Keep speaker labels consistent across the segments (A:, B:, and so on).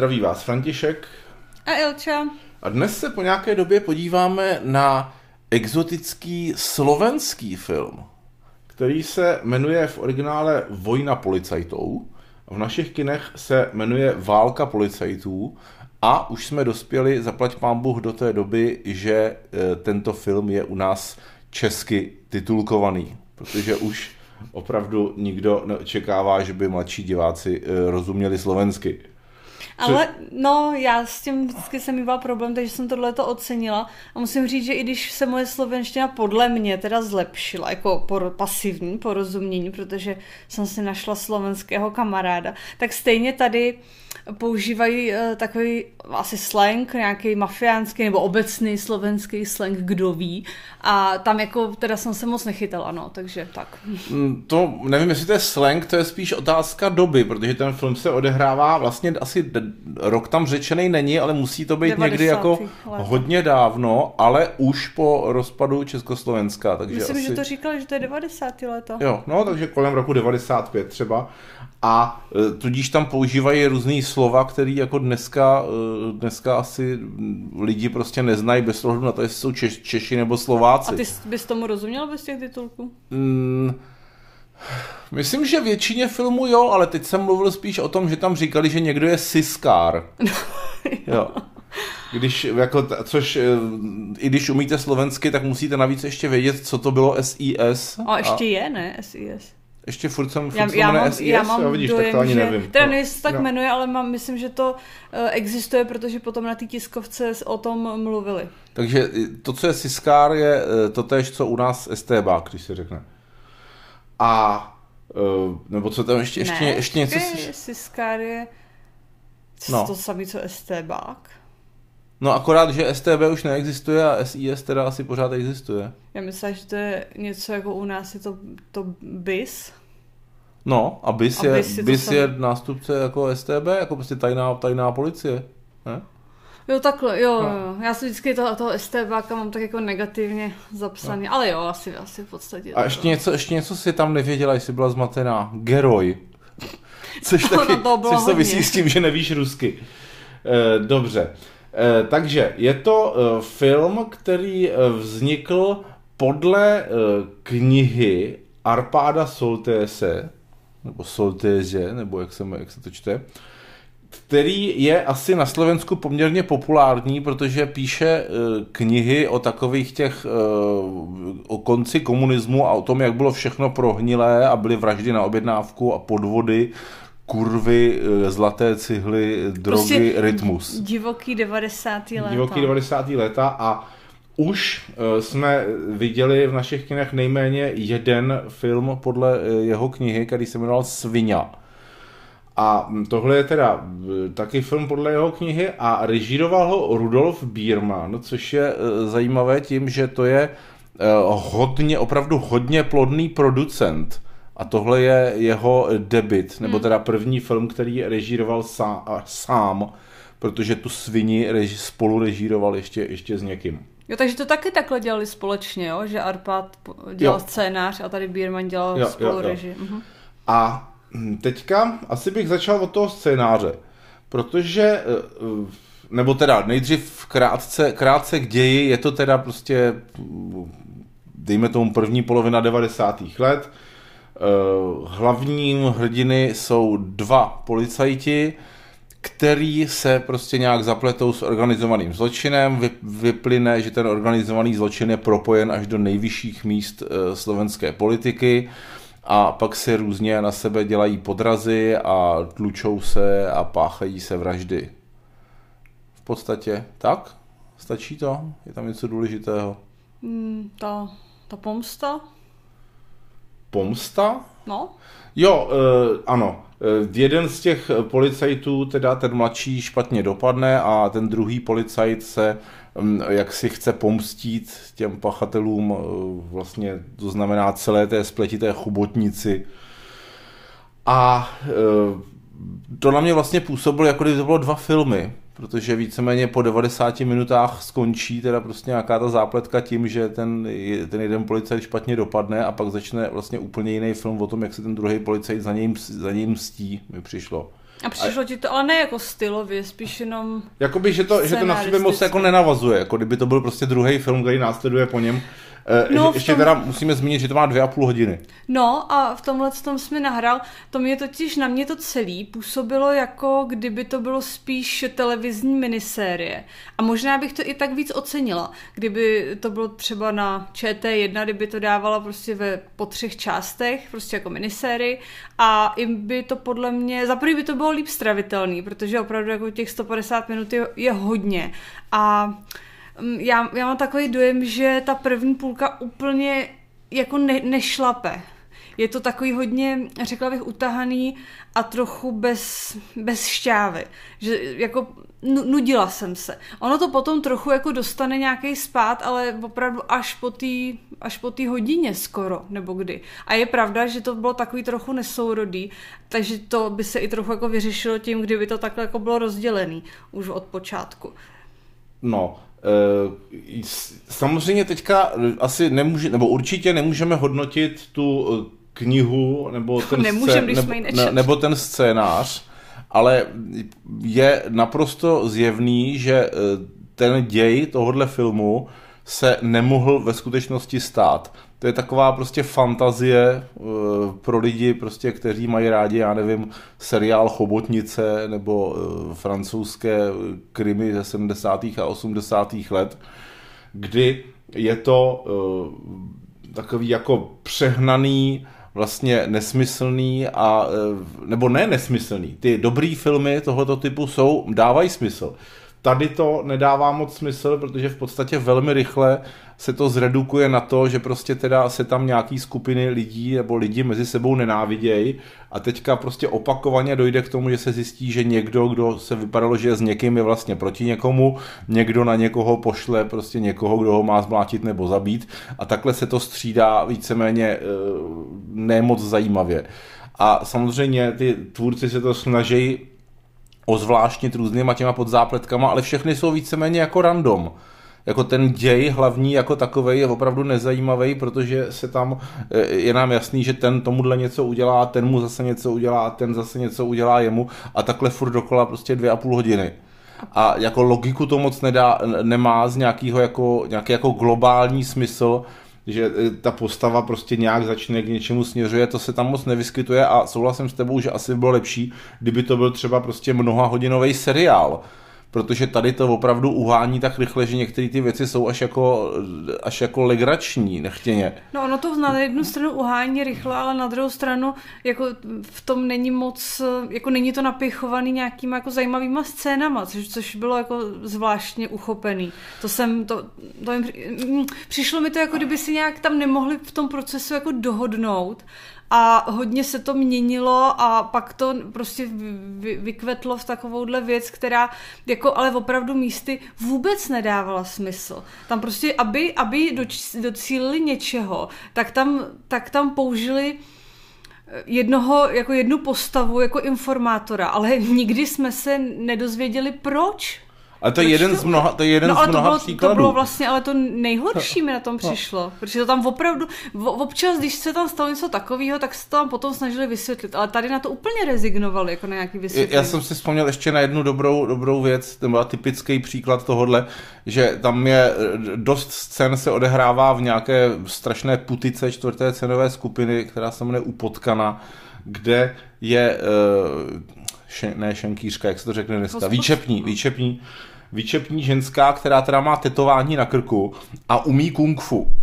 A: zdraví vás František.
B: A Ilča.
A: A dnes se po nějaké době podíváme na exotický slovenský film, který se jmenuje v originále Vojna policajtou. V našich kinech se jmenuje Válka policajtů a už jsme dospěli, zaplať pán Bůh, do té doby, že e, tento film je u nás česky titulkovaný, protože už opravdu nikdo neočekává, že by mladší diváci e, rozuměli slovensky.
B: Ale no, já s tím vždycky jsem mýval problém, takže jsem tohle to ocenila. A musím říct, že i když se moje slovenština podle mě teda zlepšila, jako por, pasivní porozumění, protože jsem si našla slovenského kamaráda, tak stejně tady používají uh, takový asi slang, nějaký mafiánský nebo obecný slovenský slang, kdo ví. A tam jako teda jsem se moc nechytala, no, takže tak.
A: Mm, to nevím, jestli to je slang, to je spíš otázka doby, protože ten film se odehrává vlastně asi rok tam řečený není, ale musí to být někdy jako let. hodně dávno, ale už po rozpadu Československa. Takže
B: Myslím,
A: asi...
B: že to říkali, že to je 90. leto.
A: Jo, no, takže kolem roku 95 třeba. A e, tudíž tam používají slova, které jako dneska, e, dneska asi lidi prostě neznají bez ohledu na to, jestli jsou Češ, Češi nebo Slováci.
B: A ty bys tomu rozuměl bez těch titulků?
A: Mm, Myslím, že většině filmů jo, ale teď jsem mluvil spíš o tom, že tam říkali, že někdo je siskár. jo. Když, jako, což e, i když umíte slovensky, tak musíte navíc ještě vědět, co to bylo SIS.
B: A ještě a... je, ne, SIS.
A: Ještě furt jsem, furt
B: já, já mám,
A: SIS,
B: já mám
A: vidíš,
B: dojem,
A: tak to ani
B: že,
A: nevím.
B: Teda nevím, tak no. jmenuje, ale mám, myslím, že to uh, existuje, protože potom na té tiskovce o tom mluvili.
A: Takže to, co je Siskár, je e, to tež, co u nás STB, když se řekne. A nebo co tam ještě, ještě,
B: ne,
A: ještě něco...
B: Si... Siskár je no. to samé, co STBák.
A: No akorát, že STB už neexistuje a SIS teda asi pořád existuje.
B: Já myslím, že to je něco jako u nás je to, to BIS.
A: No a BIS, a je, BIS, je, BIS je nástupce jako STB, jako prostě tajná, tajná policie. Ne?
B: Jo, takhle, jo, no. jo. Já si vždycky toho, toho STBáka mám tak jako negativně zapsaný, no. ale jo, asi, asi v podstatě.
A: A ještě něco, ještě něco si tam nevěděla, jestli byla zmatená. Geroj. Což taky, no, to což souvisí s tím, že nevíš rusky. E, dobře. E, takže je to e, film, který vznikl podle knihy Arpáda Soltése, nebo Soltéze, nebo jak se, jak se to čte, který je asi na Slovensku poměrně populární, protože píše knihy o takových těch, o konci komunismu a o tom, jak bylo všechno prohnilé a byly vraždy na objednávku a podvody, kurvy, e, zlaté cihly, drogy, prostě rytmus.
B: Divoký 90. léta.
A: Divoký 90. léta a už jsme viděli v našich kinech nejméně jeden film podle jeho knihy, který se jmenoval Svinia a tohle je teda taky film podle jeho knihy a režíroval ho Rudolf Biermann, což je zajímavé tím, že to je hodně, opravdu hodně plodný producent. A tohle je jeho debit, nebo hmm. teda první film, který režíroval sám, sám protože tu svini reži, spolu režíroval ještě, ještě s někým.
B: Jo, takže to taky takhle dělali společně, jo? že Arpad dělal jo. scénář a tady Biermann dělal jo, spolu jo, jo. reži. Mhm.
A: A Hm, teďka asi bych začal od toho scénáře, protože, eh, nebo teda nejdřív krátce, krátce k ději, je to teda prostě, dejme tomu první polovina 90. let, hlavním hrdiny jsou dva policajti, který se prostě nějak zapletou s organizovaným zločinem, vyplyne, že ten organizovaný zločin je propojen až do nejvyšších míst slovenské politiky a pak se různě na sebe dělají podrazy a tlučou se a páchají se vraždy. V podstatě tak? Stačí to? Je tam něco důležitého?
B: Mm, ta, ta pomsta?
A: Pomsta?
B: No.
A: Jo, uh, ano. Uh, jeden z těch policajtů, teda ten mladší, špatně dopadne a ten druhý policajt se Mm, jak si chce pomstít těm pachatelům, eh, vlastně to znamená celé té spletité chubotnici. A eh, to na mě vlastně působilo, jako kdyby to bylo dva filmy, protože víceméně po 90 minutách skončí teda prostě nějaká ta zápletka tím, že ten, ten jeden policajt špatně dopadne a pak začne vlastně úplně jiný film o tom, jak se ten druhý policajt za něj, za něj mstí, mi přišlo.
B: A přišlo a... ti to, ale ne jako stylově, spíš jenom
A: Jakoby, že to, že to na sebe moc jako nenavazuje, jako kdyby to byl prostě druhý film, který následuje po něm. Eh, no, ještě tom... teda musíme zmínit, že to má dvě a půl hodiny.
B: No a v tomhle tom jsme nahrál, to mě totiž na mě to celý působilo jako kdyby to bylo spíš televizní minisérie. A možná bych to i tak víc ocenila, kdyby to bylo třeba na ČT1, kdyby to dávala prostě ve, po třech částech, prostě jako minisérii a i by to podle mě, za by to bylo líp stravitelný, protože opravdu jako těch 150 minut je, je hodně a já, já mám takový dojem, že ta první půlka úplně jako ne, nešlape. Je to takový hodně, řekla bych, utahaný a trochu bez, bez šťávy. Že jako nudila jsem se. Ono to potom trochu jako dostane nějaký spát, ale opravdu až po té až po té hodině skoro, nebo kdy. A je pravda, že to bylo takový trochu nesourodý, takže to by se i trochu jako vyřešilo tím, kdyby to takhle jako bylo rozdělený už od počátku.
A: No, samozřejmě teďka asi nemůže, nebo určitě nemůžeme hodnotit tu eh, knihu nebo ten,
B: Nemůžem, scén, nebo,
A: ne, nebo ten scénář, ale je naprosto zjevný, že eh, ten děj tohohle filmu se nemohl ve skutečnosti stát. To je taková prostě fantazie uh, pro lidi, prostě, kteří mají rádi, já nevím, seriál Chobotnice nebo uh, francouzské krimi ze 70. a 80. let, kdy je to takový jako přehnaný, vlastně nesmyslný a, nebo ne nesmyslný. Ty dobrý filmy tohoto typu jsou, dávají smysl. Tady to nedává moc smysl, protože v podstatě velmi rychle se to zredukuje na to, že prostě teda se tam nějaký skupiny lidí nebo lidi mezi sebou nenávidějí a teďka prostě opakovaně dojde k tomu, že se zjistí, že někdo, kdo se vypadalo, že je s někým, je vlastně proti někomu, někdo na někoho pošle prostě někoho, kdo ho má zmlátit nebo zabít a takhle se to střídá víceméně eh, nemoc zajímavě. A samozřejmě ty tvůrci se to snaží ozvláštnit různýma těma podzápletkama, ale všechny jsou víceméně jako random jako ten děj hlavní jako takový je opravdu nezajímavý, protože se tam eh, je nám jasný, že ten tomuhle něco udělá, ten mu zase něco udělá, ten zase něco udělá jemu a takhle furt dokola prostě dvě a půl hodiny. A jako logiku to moc nedá, nemá z nějakého jako, nějaký jako globální smysl, že eh, ta postava prostě nějak začne k něčemu směřuje, to se tam moc nevyskytuje a souhlasím s tebou, že asi by bylo lepší, kdyby to byl třeba prostě mnoha hodinový seriál, protože tady to opravdu uhání tak rychle, že některé ty věci jsou až jako, až jako legrační, nechtěně.
B: No ono to na jednu stranu uhání rychle, ale na druhou stranu jako v tom není moc, jako není to napichovaný nějakýma jako zajímavýma scénama, což, což bylo jako zvláštně uchopený. To jsem, to, to jim, mm, přišlo mi to jako kdyby si nějak tam nemohli v tom procesu jako dohodnout a hodně se to měnilo a pak to prostě vy, vykvetlo v takovouhle věc, která jako ale opravdu místy vůbec nedávala smysl. Tam prostě, aby, aby docílili něčeho, tak tam, tak tam použili jednoho, jako jednu postavu, jako informátora, ale nikdy jsme se nedozvěděli proč.
A: Ale to je jeden z mnoha, to je jeden no, z mnoha
B: to bylo,
A: příkladů.
B: To bylo vlastně, ale to nejhorší mi na tom no. přišlo, no. protože to tam opravdu, občas, když se tam stalo něco takového, tak se to tam potom snažili vysvětlit, ale tady na to úplně rezignovali, jako na nějaký vysvětlení.
A: Já jsem si vzpomněl ještě na jednu dobrou, dobrou věc, to byl typický příklad tohohle, že tam je dost scén se odehrává v nějaké strašné putice čtvrté cenové skupiny, která se jmenuje Upotkana, kde je uh, šen, ne šenkýřka, jak se to řekne dneska, výčepní, výčepní, výčepní ženská, která teda má tetování na krku a umí kung fu.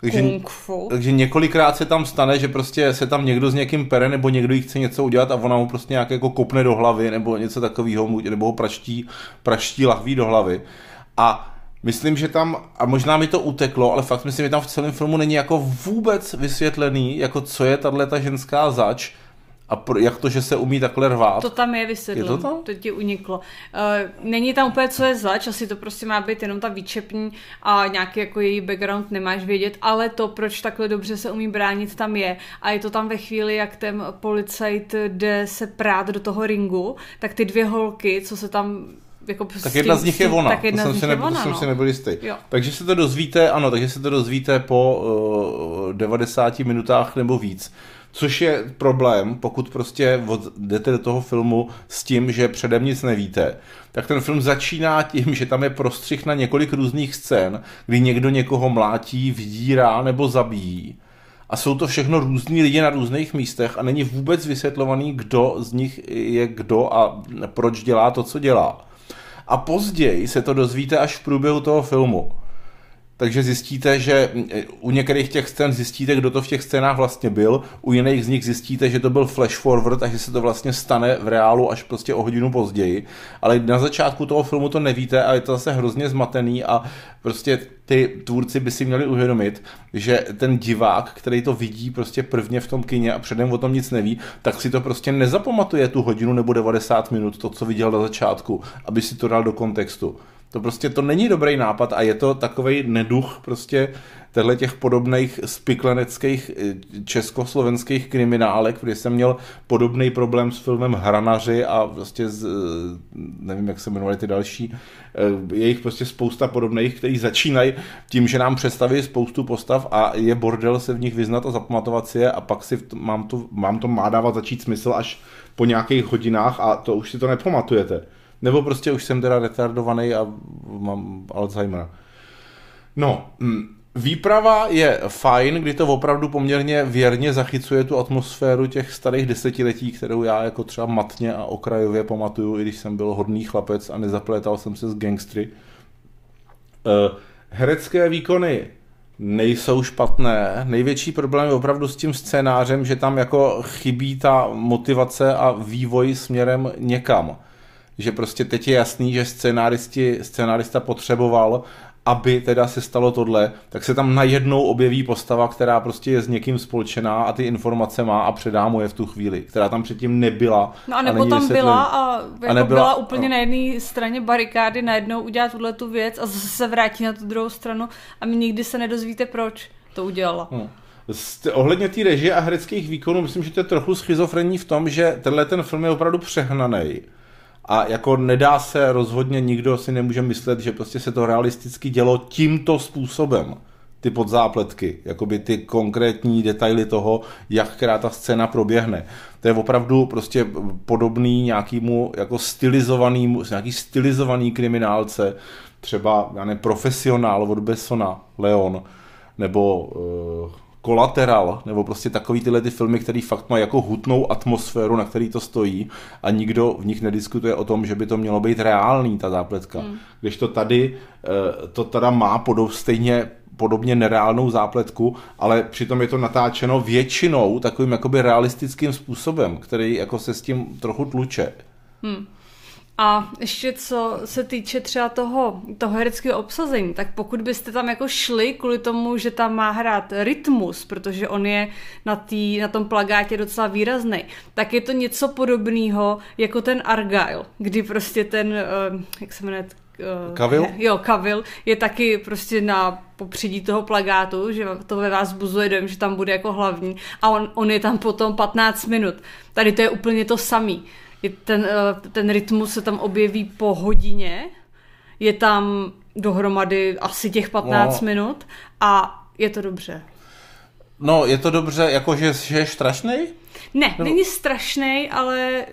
A: Takže,
B: kung fu.
A: takže několikrát se tam stane, že prostě se tam někdo s někým pere, nebo někdo jí chce něco udělat a ona mu prostě nějak jako kopne do hlavy, nebo něco takového, nebo ho praští, praští lahví do hlavy. A myslím, že tam, a možná mi to uteklo, ale fakt myslím, že tam v celém filmu není jako vůbec vysvětlený, jako co je tahle ta ženská zač, a pro, jak to, že se umí takhle rvát?
B: To tam je vysvětleno. Je to tam? To ti uniklo. Uh, není tam úplně co je zač, asi to prostě má být jenom ta výčepní a nějaký jako její background nemáš vědět, ale to, proč takhle dobře se umí bránit, tam je. A je to tam ve chvíli, jak ten policajt jde se prát do toho ringu, tak ty dvě holky, co se tam jako
A: tak jedna z nich je ona.
B: Tak jedna
A: to
B: jsem
A: si, ne,
B: ona,
A: jsem
B: no.
A: si nebyl jistý. Jo. Takže se to dozvíte, ano, takže se to dozvíte po uh, 90 minutách nebo víc Což je problém, pokud prostě jdete do toho filmu s tím, že předem nic nevíte, tak ten film začíná tím, že tam je prostřih na několik různých scén, kdy někdo někoho mlátí, vydírá nebo zabíjí. A jsou to všechno různí lidi na různých místech a není vůbec vysvětlovaný, kdo z nich je kdo a proč dělá to, co dělá. A později se to dozvíte až v průběhu toho filmu takže zjistíte, že eh, u některých těch scén zjistíte, kdo to v těch scénách vlastně byl, u jiných z nich zjistíte, že to byl flash forward a že se to vlastně stane v reálu až prostě o hodinu později, ale na začátku toho filmu to nevíte a je to zase hrozně zmatený a prostě ty tvůrci by si měli uvědomit, že ten divák, který to vidí prostě prvně v tom kině a předem o tom nic neví, tak si to prostě nezapamatuje tu hodinu nebo 90 minut, to, co viděl na začátku, aby si to dal do kontextu. To prostě to není dobrý nápad a je to takový neduch prostě těchto těch podobných spikleneckých eh, československých kriminálek, kde jsem měl podobný problém s filmem Hranaři a prostě z, eh, nevím, jak se jmenovali ty další, eh, je jich prostě spousta podobných, který začínají tím, že nám představí spoustu postav a je bordel se v nich vyznat a zapamatovat si je a pak si mám to, mám to má dávat začít smysl až po nějakých hodinách a to už si to nepamatujete. Nebo prostě už jsem teda retardovaný a mám Alzheimer. No, mm, Výprava je fajn, kdy to opravdu poměrně věrně zachycuje tu atmosféru těch starých desetiletí, kterou já jako třeba matně a okrajově pamatuju, i když jsem byl hodný chlapec a nezaplétal jsem se s gangstry. Uh, herecké výkony nejsou špatné. Největší problém je opravdu s tím scénářem, že tam jako chybí ta motivace a vývoj směrem někam že prostě teď je jasný, že scénáristi, scénárista potřeboval, aby teda se stalo tohle, tak se tam najednou objeví postava, která prostě je s někým spolčená a ty informace má a předá mu je v tu chvíli, která tam předtím nebyla.
B: No a nebo a tam byla a, jako a nebyla, byla úplně no. na jedné straně barikády, najednou udělat tuhle tu věc a zase se vrátí na tu druhou stranu a my nikdy se nedozvíte, proč to udělala. Hmm.
A: Ohledně té režie a hereckých výkonů, myslím, že to je trochu schizofrenní v tom, že tenhle ten film je opravdu přehnaný a jako nedá se rozhodně, nikdo si nemůže myslet, že prostě se to realisticky dělo tímto způsobem ty podzápletky, jakoby ty konkrétní detaily toho, jak která ta scéna proběhne. To je opravdu prostě podobný nějakýmu jako stylizovanýmu, nějaký stylizovaný kriminálce, třeba, já ne, profesionál od Bessona, Leon, nebo uh, Kolateral, nebo prostě takový tyhle ty filmy, které fakt mají jako hutnou atmosféru, na který to stojí a nikdo v nich nediskutuje o tom, že by to mělo být reálný, ta zápletka. Hmm. Když to tady, eh, to teda má podob, stejně podobně nereálnou zápletku, ale přitom je to natáčeno většinou takovým jakoby realistickým způsobem, který jako se s tím trochu tluče. Hmm.
B: A ještě co se týče třeba toho, toho hereckého obsazení, tak pokud byste tam jako šli kvůli tomu, že tam má hrát rytmus, protože on je na, tý, na tom plagátě docela výrazný, tak je to něco podobného jako ten Argyle, kdy prostě ten, uh, jak se jmenuje,
A: Kavil?
B: Jo, Kavil je taky prostě na popředí toho plagátu, že to ve vás buzuje dojem, že tam bude jako hlavní a on, on je tam potom 15 minut. Tady to je úplně to samý ten, eh, ten rytmus se tam objeví po hodině, je tam dohromady asi těch 15 no. minut a je to dobře.
A: No, je to dobře, jakože že je strašný?
B: Ne, není strašný, ale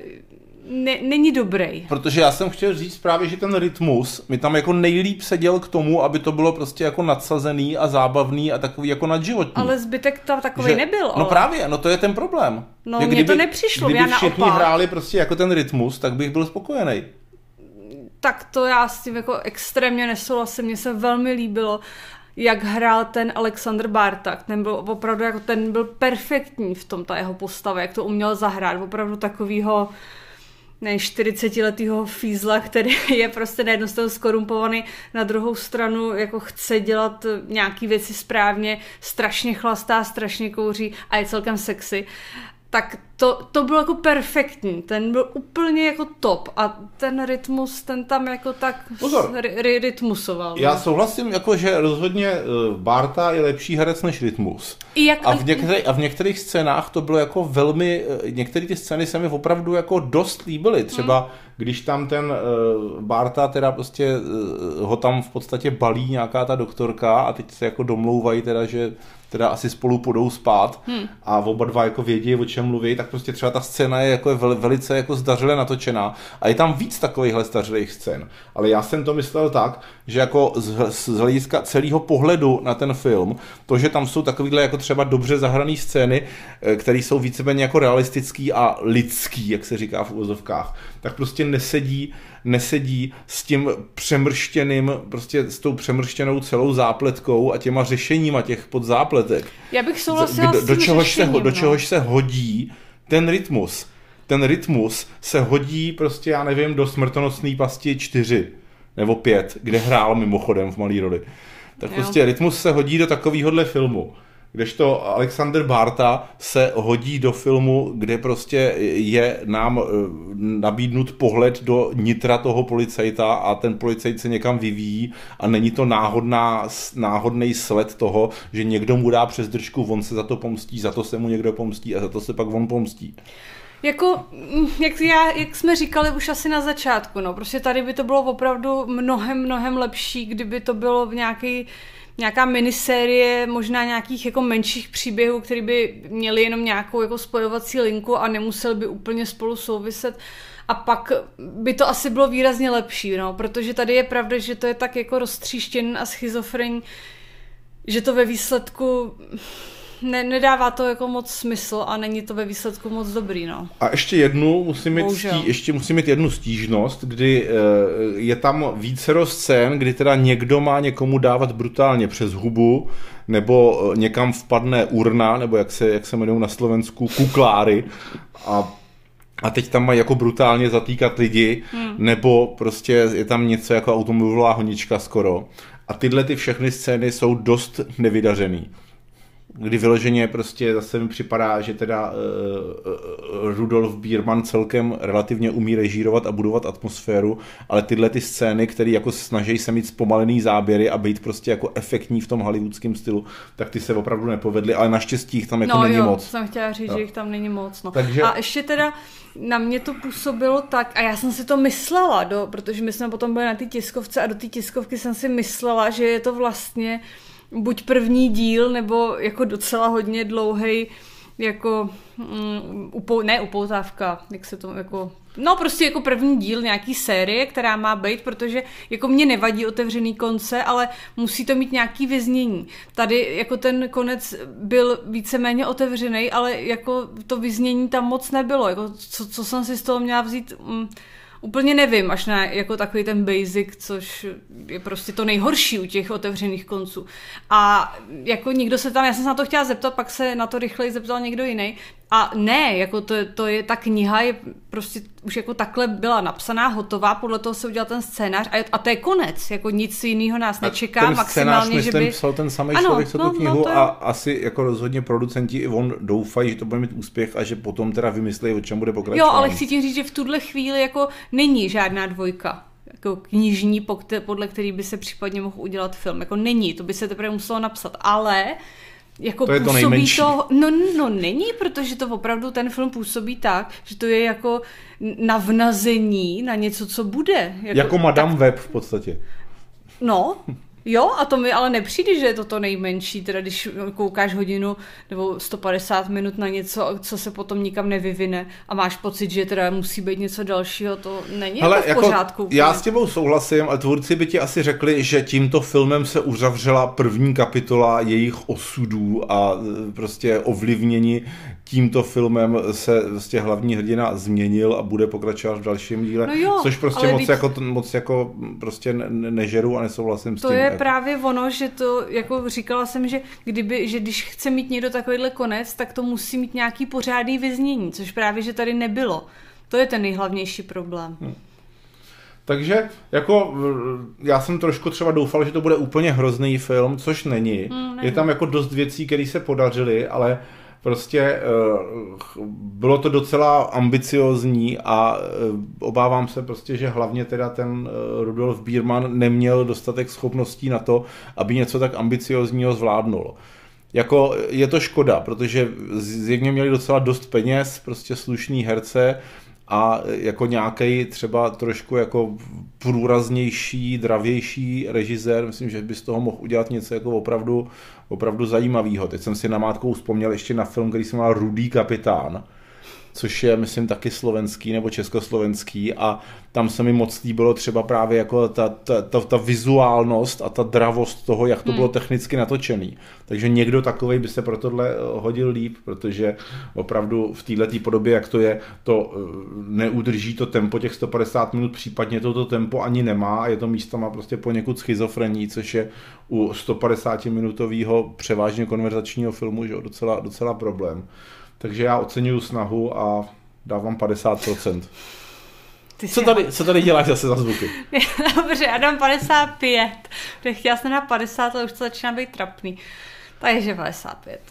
B: ne, není dobrý.
A: Protože já jsem chtěl říct právě, že ten rytmus mi tam jako nejlíp seděl k tomu, aby to bylo prostě jako nadsazený a zábavný a takový jako nadživotní.
B: Ale zbytek tam takový že, nebyl.
A: No ale... právě, no to je ten problém.
B: No mně to nepřišlo,
A: kdyby
B: já
A: všichni
B: naopak.
A: hráli prostě jako ten rytmus, tak bych byl spokojený.
B: Tak to já s tím jako extrémně nesouhlasím, mně se velmi líbilo jak hrál ten Alexander Bartak. Ten byl opravdu jako ten byl perfektní v tom ta jeho postava, jak to uměl zahrát. Opravdu takovýho ne 40-letého fízla, který je prostě na jednu stranu skorumpovaný, na druhou stranu jako chce dělat nějaký věci správně, strašně chlastá, strašně kouří a je celkem sexy, tak to, to bylo jako perfektní, ten byl úplně jako top a ten rytmus, ten tam jako tak
A: Pozor.
B: ry, ry, rytmusoval.
A: Já
B: no.
A: souhlasím, jako, že rozhodně eh, Barta je lepší herec než Rytmus.
B: I jak,
A: A v, některých, a v některých scénách to bylo jako velmi, eh, některé ty scény se mi opravdu jako dost líbily. Třeba
B: Hmm.
A: když tam ten uh, Barta teda prostě uh, ho tam v podstatě balí nějaká ta doktorka a teď se jako domlouvají teda, že teda asi spolu půjdou spát hmm. a oba dva jako vědí, o čem mluví, tak prostě třeba ta scéna je jako vel, velice jako zdařile natočená a je tam víc takovýchhle zdařilých scén. Ale já jsem to myslel tak, že jako z, z hlediska celého pohledu na ten film, to, že tam jsou takovýhle jako třeba dobře zahrané scény, eh, které jsou víceméně jako realistický a lidský, jak se říká v úvozovkách, tak prostě nesedí, nesedí s tím přemrštěným, prostě s tou přemrštěnou celou zápletkou a těma řešeníma těch podzápletek.
B: já bych souhlasila
A: do,
B: s
A: do,
B: tím
A: čehož se, ho-
B: řešením,
A: do
B: no.
A: čehož se hodí ten rytmus. Ten rytmus se hodí prostě, já nevím, do smrtonosné pasti 4 nebo 5, kde hrál mimochodem v malý roli. Tak
B: Jo.
A: prostě rytmus se hodí do takovýhohle filmu. Kdežto Alexander Barta se hodí do filmu, kde prostě je nám eh, nabídnut pohled do nitra toho policajta a ten policajt se někam vyvíjí a není to náhodná, náhodný sled toho, že někdo mu dá přes držku, on se za to pomstí, za to se mu někdo pomstí a za to se pak on pomstí.
B: Jako, mm, jak, já, jak jsme říkali už asi na začátku, no, prostě tady by to bylo opravdu mnohem, mnohem lepší, kdyby to bylo v nějaký, nějaká minisérie, možná nějakých jako menších příběhů, které by měly jenom nějakou jako spojovací linku a nemuseli by úplně spolu souviset. A pak by to asi bylo výrazně lepší, no, protože tady je pravda, že to je tak jako roztříštěn a schizofrenní, že to ve výsledku ne, nedává to jako moc smysl a není to ve výsledku moc dobrý, no.
A: A ještě jednu, musím mít,
B: Bohužel.
A: stí, ještě musím mít jednu stížnost, kdy eh, je tam vícero scén, kdy teda někdo má někomu dávat brutálně přes hubu, nebo eh, někam vpadne urna, nebo jak se, jak se jmenují na Slovensku, kukláry a a teď tam mají jako brutálně zatýkat lidi, hmm. nebo prostě je tam něco jako automobilová honička skoro. A tyhle ty všechny scény jsou dost nevydařený kdy vyloženě prostě zase mi připadá, že teda uh, uh, Rudolf Biermann celkem relativně umí režírovat a budovat atmosféru, ale tyhle ty scény, které jako snaží se mít zpomalený záběry a být prostě jako efektní v tom hollywoodském stylu, tak ty se opravdu nepovedly, ale naštěstí jich tam jako
B: no
A: není
B: jo,
A: moc.
B: jsem chtěla říct,
A: Jo.
B: že jich tam není moc. No.
A: Takže-
B: A ještě teda na mě to působilo tak, a já jsem si to myslela, do, protože my jsme potom byli na té tiskovce a do té tiskovky jsem si myslela, že je to vlastně buď první díl, nebo jako docela hodně dlouhý jako mm, upou, ne upoutávka, jak se to jako No prostě jako první díl nějaký série, která má být, protože jako mě nevadí otevřený konce, ale musí to mít nějaký vyznění. Tady jako ten konec byl víceméně otevřený, ale jako to vyznění tam moc nebylo. Jako co, co jsem si z toho měla vzít, mm, úplně nevím, až na jako takový ten basic, což je prostě to nejhorší u těch otevřených konců. A jako nikdo se tam, já jsem se na to chtěla zeptat, pak se na to rychleji zeptal někdo jiný. A ne, jako to, to je, ta kniha je prostě už jako takhle byla napsaná, hotová, podle toho se udělal ten scénář a, je, a to je konec, jako nic jiného nás nečeká,
A: ten scénář,
B: maximálně, že
A: myslím,
B: by...
A: psal ten samý
B: Ano,
A: člověk, co
B: no,
A: tu
B: no,
A: knihu
B: to je-
A: a asi jako rozhodně producenti i on doufají, že to bude mít úspěch a že potom teda vymyslí, o čem bude pokračovat.
B: Jo, ale chci tím říct, že v tuhle chvíli jako není žádná dvojka jako knižní, podle který by se případně mohl udělat film. Jako není, to by se teprve muselo napsat, ale jako
A: To je to
B: působí
A: nejmenší.
B: to, no, no není, protože to opravdu ten film působí tak, že to je jako navnazení na něco, co bude.
A: Jako, jako Madame
B: tak,
A: Web v podstatě.
B: No, jo, a to mi ale nepřijde, že je to to nejmenší, teda když koukáš hodinu nebo 150 minut na něco, co se potom nikam nevyvine a máš pocit, že teda musí být něco dalšího, to není
A: Hele,
B: jako v pořádku. úplně.
A: já s tebou souhlasím, ale tvůrci by ti asi řekli, že tímto filmem se uzavřela první kapitola jejich osudů a e, prostě ovlivnění tímto filmem se prostě hlavní hrdina změnil a bude pokračovat v dalším díle,
B: No jo,
A: což prostě moc,
B: vždyť-
A: jako, moc jako prostě ne- ne- nežeru a nesouhlasím s
B: To
A: tím.
B: je právě ono, že to, jako říkala jsem, že, kdyby, že když chce mít někdo takovýhle konec, tak to musí mít nějaký pořádný vyznění, což právě, že tady nebylo. To je ten nejhlavnější problém.
A: Hm. Takže jako já jsem trošku třeba doufal, že to bude úplně hrozný film, což není.
B: Mm, není.
A: Je tam jako dost věcí, které se podařily, ale Prostě eh, bylo to docela ambiciozní a eh, obávám se prostě, že hlavně teda ten eh, Rudolf Biermann neměl dostatek schopností na to, aby něco tak ambiciozního zvládnul. Jako je to škoda, protože zjevně měli docela dost peněz, prostě slušný herce, a jako nějaký třeba trošku jako průraznější, dravější režisér, myslím, že by z toho mohl udělat něco jako opravdu, opravdu zajímavého. Teď jsem si namátkou vzpomněl ještě na film, který se jmenoval Rudý kapitán, což je, myslím, taky slovenský nebo československý a tam se mi moc líbilo třeba právě jako ta, ta, ta, ta vizuálnost a ta dravost toho, jak to hmm. bylo technicky natočený. Takže někdo takový by se pro tohle eh, hodil líp, protože opravdu v této podobě, jak to je, to eh, neudrží to tempo těch 150 minut, případně toto tempo ani nemá a je to místama prostě poněkud schizofrení, což je u 150 minutového převážně konverzačního filmu že docela, docela problém. Takže já oceňuju snahu a dávám 50%. Ty co, tady, co tady děláš zase za zvuky?
B: Dobře, já dám 55. Protože chtěla jsem na 50, ale už to začíná být trapný. Takže 55.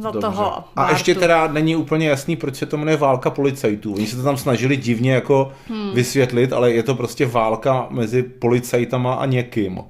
B: Za Dobře. toho
A: A ještě teda není úplně jasný, proč se to jmenuje válka policajtů. Oni se to tam snažili divně jako hmm. vysvětlit, ale je to prostě válka mezi policajtama a někým.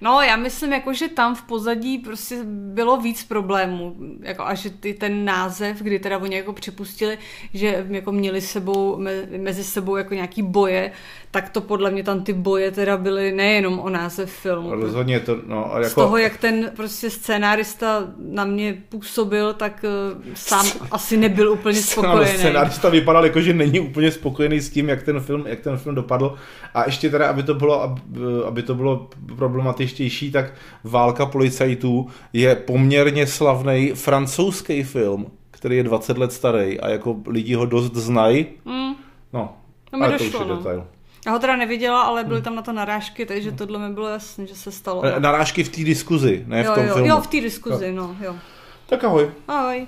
B: No, já myslím, jako, že tam v pozadí prostě bylo víc problémů. Jako, a že ty, ten název, kdy teda oni jako připustili, že jako měli sebou, me, mezi sebou jako nějaký boje, tak to podle mě tam ty boje teda byly nejenom o název filmu.
A: Rozhodně to, no.
B: A jako... Z toho, jak ten prostě scénárista na mě působil, tak uh, sám asi nebyl úplně spokojený.
A: Scénárista vypadal jako, že není úplně spokojený s tím, jak ten film, jak ten film dopadl. A ještě teda, aby to bylo, aby, aby to bylo problematičtější, tak Válka policajtů je poměrně slavný francouzský film, který je 20 let starý a jako lidi ho dost znají. Mm. No,
B: no ale došlo, to už je no. detail. Já ho teda neviděla, ale byly tam na to narážky, takže tohle mi bylo jasné, že se stalo.
A: No. Narážky v té diskuzi, ne
B: jo,
A: v tom
B: jo,
A: filmu.
B: Jo, v té diskuzi, no. no, jo.
A: Tak ahoj.
B: Ahoj.